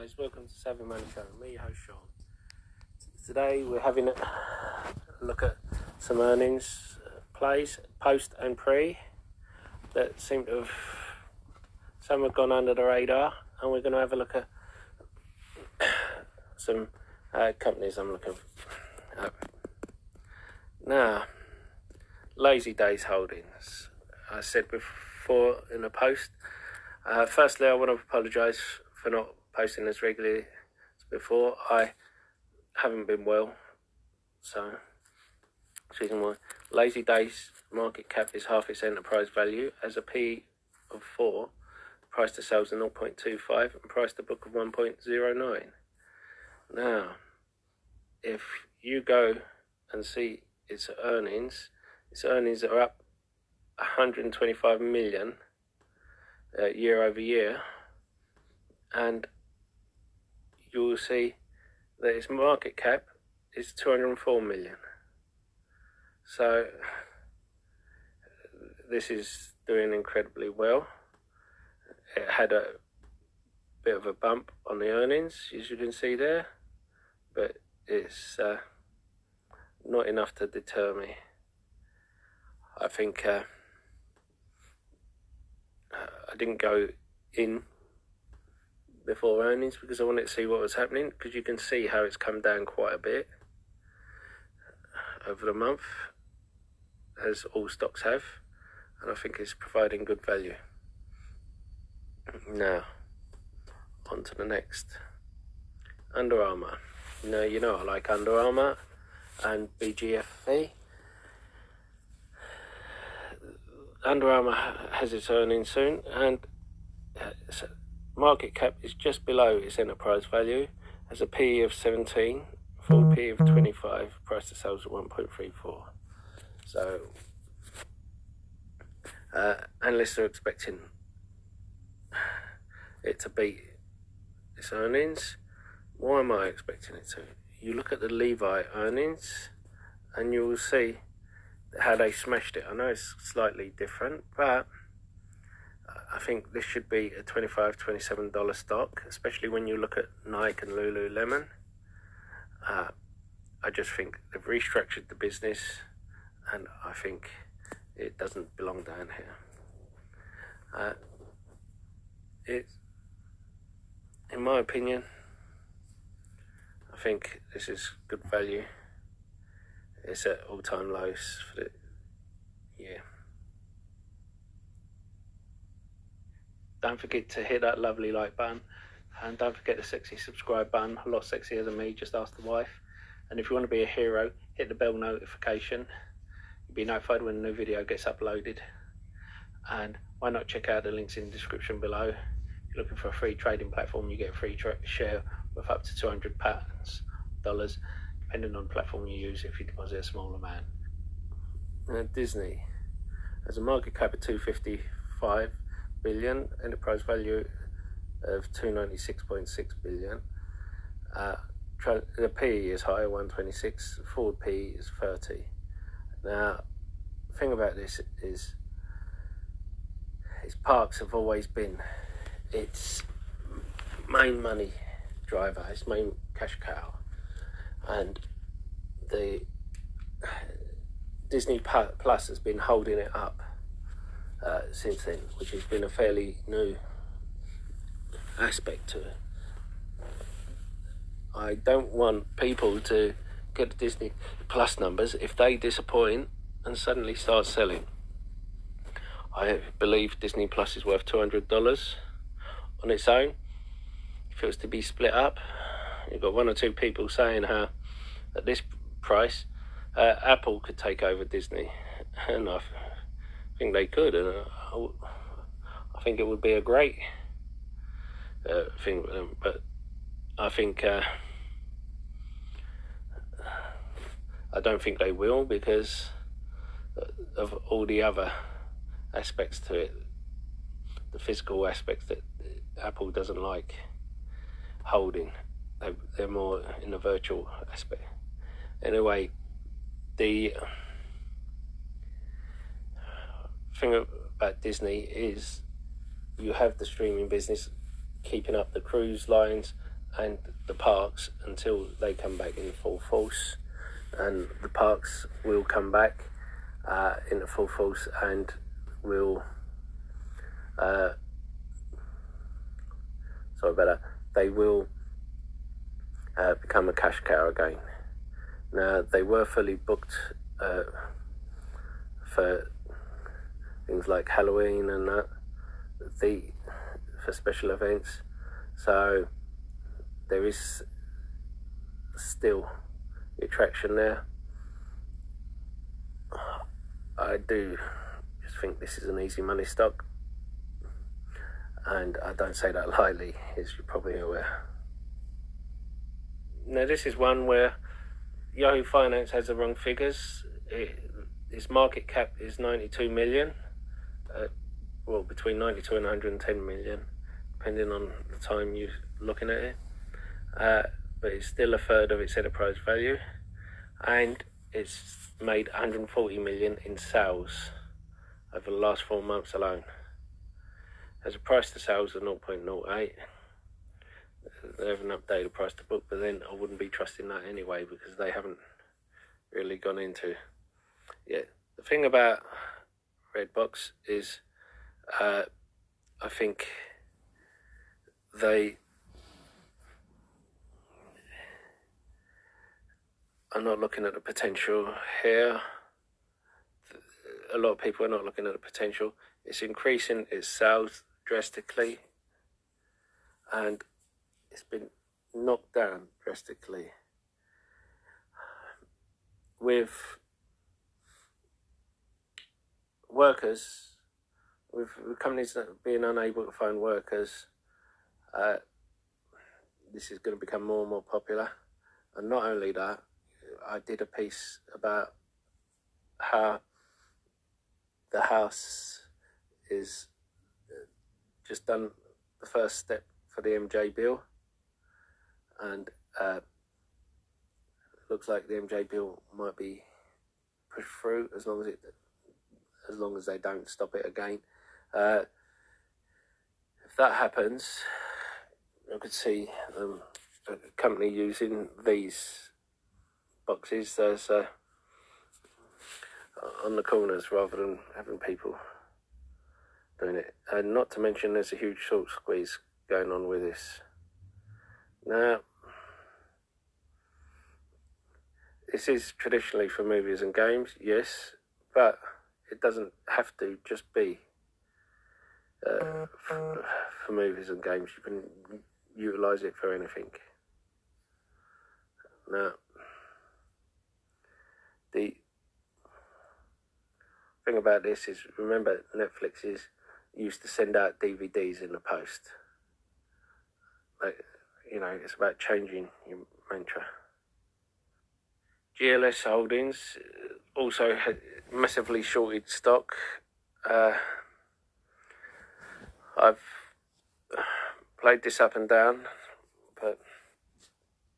guys, welcome to Savvy Money Show. Me, host Sean. Today we're having a look at some earnings uh, plays, post and pre, that seem to have some have gone under the radar, and we're going to have a look at some uh, companies I'm looking at. Now, Lazy Days Holdings. I said before in a post. Uh, firstly, I want to apologise for not posting as regularly as before. I haven't been well, so season why. Lazy Days market cap is half its enterprise value as a P of four, price to sales of 0.25, and price to book of 1.09. Now, if you go and see its earnings, its earnings are up 125 million uh, year over year, and you will see that its market cap is 204 million. So this is doing incredibly well. It had a bit of a bump on the earnings, as you can see there, but it's uh, not enough to deter me. I think uh, I didn't go in before earnings because I wanted to see what was happening because you can see how it's come down quite a bit over the month as all stocks have and I think it's providing good value. Now on to the next. Under Armour. Now you know I like Under Armour and BGFV. Under Armour has its earnings soon, and uh, market cap is just below its enterprise value, has a PE of 17, full PE of 25, price to sales of 1.34. So, uh, analysts are expecting it to beat its earnings. Why am I expecting it to? You look at the Levi earnings, and you will see how they smashed it. I know it's slightly different, but I think this should be a $25, $27 stock, especially when you look at Nike and Lululemon. Uh, I just think they've restructured the business, and I think it doesn't belong down here. Uh, it, in my opinion, I think this is good value. It's at all time lows for the year. Don't forget to hit that lovely like button and don't forget the sexy subscribe button. A lot sexier than me, just ask the wife. And if you want to be a hero, hit the bell notification. You'll be notified when a new video gets uploaded. And why not check out the links in the description below. If you're looking for a free trading platform, you get a free share with up to 200 pounds dollars depending on the platform you use if you deposit a small amount. Uh, Disney has a market cap of 255 billion, enterprise value of 296.6 billion. Uh, the P is high, 126. Forward P is 30. Now, the thing about this is, its parks have always been its main money driver, its main cash cow and the Disney Plus has been holding it up uh, since then, which has been a fairly new aspect to it. I don't want people to get Disney Plus numbers if they disappoint and suddenly start selling. I believe Disney Plus is worth $200 on its own. If it was to be split up, you've got one or two people saying how at this price, uh, Apple could take over Disney, and I think they could, and uh, I think it would be a great uh, thing. But I think uh, I don't think they will because of all the other aspects to it, the physical aspects that Apple doesn't like holding. They're more in the virtual aspect anyway, the thing about Disney is you have the streaming business keeping up the cruise lines and the parks until they come back in full force, and the parks will come back uh, into full force and will. Uh, sorry about that. They will uh, become a cash cow again. Now they were fully booked uh, for things like Halloween and that, the for special events. So there is still attraction there. I do just think this is an easy money stock, and I don't say that lightly, as you're probably aware. Now, this is one where Yahoo Finance has the wrong figures. It, its market cap is 92 million, uh, well, between 92 and 110 million, depending on the time you're looking at it. Uh, but it's still a third of its enterprise value, and it's made 140 million in sales over the last four months alone. As a price to sales of 0.08. They haven't updated the price to book, but then I wouldn't be trusting that anyway because they haven't really gone into. yet. the thing about Redbox is, uh, I think they are not looking at the potential here. A lot of people are not looking at the potential. It's increasing its sales drastically, and it's been knocked down drastically with workers, with, companies being unable to find workers. Uh, this is going to become more and more popular, and not only that, I did a piece about how the house is just done the first step for the MJ bill and uh, looks like the MJ bill might be pushed through as long as it as long as they don't stop it again. Uh, if that happens, I could see um, a company using these boxes as uh, on the corners rather than having people doing it. And not to mention, there's a huge short squeeze going on with this. Now, this is traditionally for movies and games, yes, but it doesn't have to just be uh, for, for, movies and games. You can utilize it for anything. Now, the thing about this is, remember, Netflix is used to send out DVDs in the post. Like, you know, it's about changing your mantra. GLS Holdings also had massively shorted stock. Uh, I've played this up and down.